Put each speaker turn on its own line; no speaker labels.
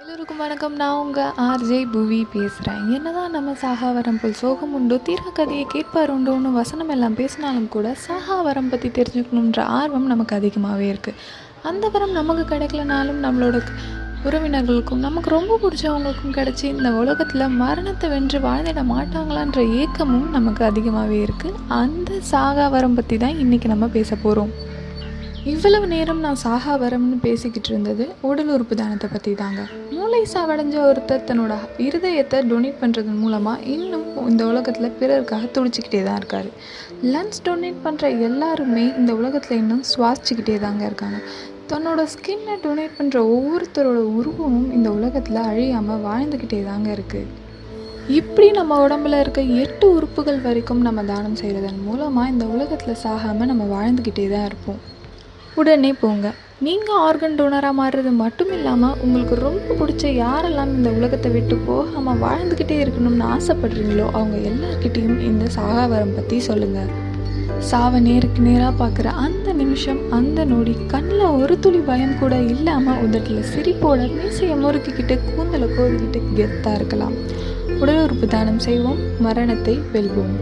எல்லோருக்கும் வணக்கம். நான் உங்கள் ஆர்ஜே புவி பேசுகிறேன் என்னதான் நம்ம சாகாவரம் போல் சோகம் உண்டு தீர்க்க கதையை கேட்பார் உண்டோன்னு வசனம் எல்லாம் பேசினாலும் கூட சாகாவரம் பற்றி தெரிஞ்சுக்கணுன்ற ஆர்வம் நமக்கு அதிகமாகவே இருக்குது அந்த வரம் நமக்கு கிடைக்கலனாலும் நம்மளோட உறவினர்களுக்கும் நமக்கு ரொம்ப பிடிச்சவங்களுக்கும் கிடைச்சி இந்த உலகத்தில் மரணத்தை வென்று வாழ்ந்திட மாட்டாங்களான்ற ஏக்கமும் நமக்கு அதிகமாகவே இருக்குது அந்த சாகாவரம் பற்றி தான் இன்றைக்கி நம்ம பேச போகிறோம் இவ்வளவு நேரம் நான் சாகா வரம்னு பேசிக்கிட்டு இருந்தது உடல் உறுப்பு தானத்தை பற்றி தாங்க மூளை சாவடைஞ்ச ஒருத்தர் தன்னோட இருதயத்தை டொனேட் பண்ணுறதன் மூலமாக இன்னும் இந்த உலகத்தில் பிறருக்காக துடிச்சிக்கிட்டே தான் இருக்கார். லன்ஸ் டொனேட் பண்ணுற எல்லாருமே இந்த உலகத்தில் இன்னும் சுவாசிச்சுக்கிட்டே தாங்க இருக்காங்க. தன்னோட ஸ்கின்னை டொனேட் பண்ணுற ஒவ்வொருத்தரோட உருவமும் இந்த உலகத்தில் அழியாமல் வாழ்ந்துக்கிட்டே தாங்க இருக்குது இப்படி நம்ம உடம்புல இருக்க எட்டு உறுப்புகள் வரைக்கும் நம்ம தானம் செய்கிறதன் மூலமாக இந்த உலகத்தில் சாகாமல் நம்ம வாழ்ந்துக்கிட்டே தான் இருப்போம். உடனே போங்க. நீங்கள் ஆர்கன் டோனராக மாறுறது மட்டும் இல்லாமல் உங்களுக்கு ரொம்ப பிடிச்ச யாரெல்லாம் இந்த உலகத்தை விட்டு போகாமல் வாழ்ந்துக்கிட்டே இருக்கணும்னு ஆசைப்படுறீங்களோ அவங்க எல்லார்கிட்டேயும் இந்த சாகாவரம் பற்றி சொல்லுங்கள் சாவை நேருக்கு நேராக பார்க்குற அந்த நிமிஷம் அந்த நொடி கண்ணில் ஒரு துளி பயம் கூட இல்லாமல் உதட்டில் சிரிப்போட மீசையை முறுக்கிக்கிட்டு கூந்தலை கோதிக்கிட்டு கெத்தாக இருக்கலாம். உடல் உறுப்பு தானம் செய்வோம் மரணத்தை வெல்வோம்.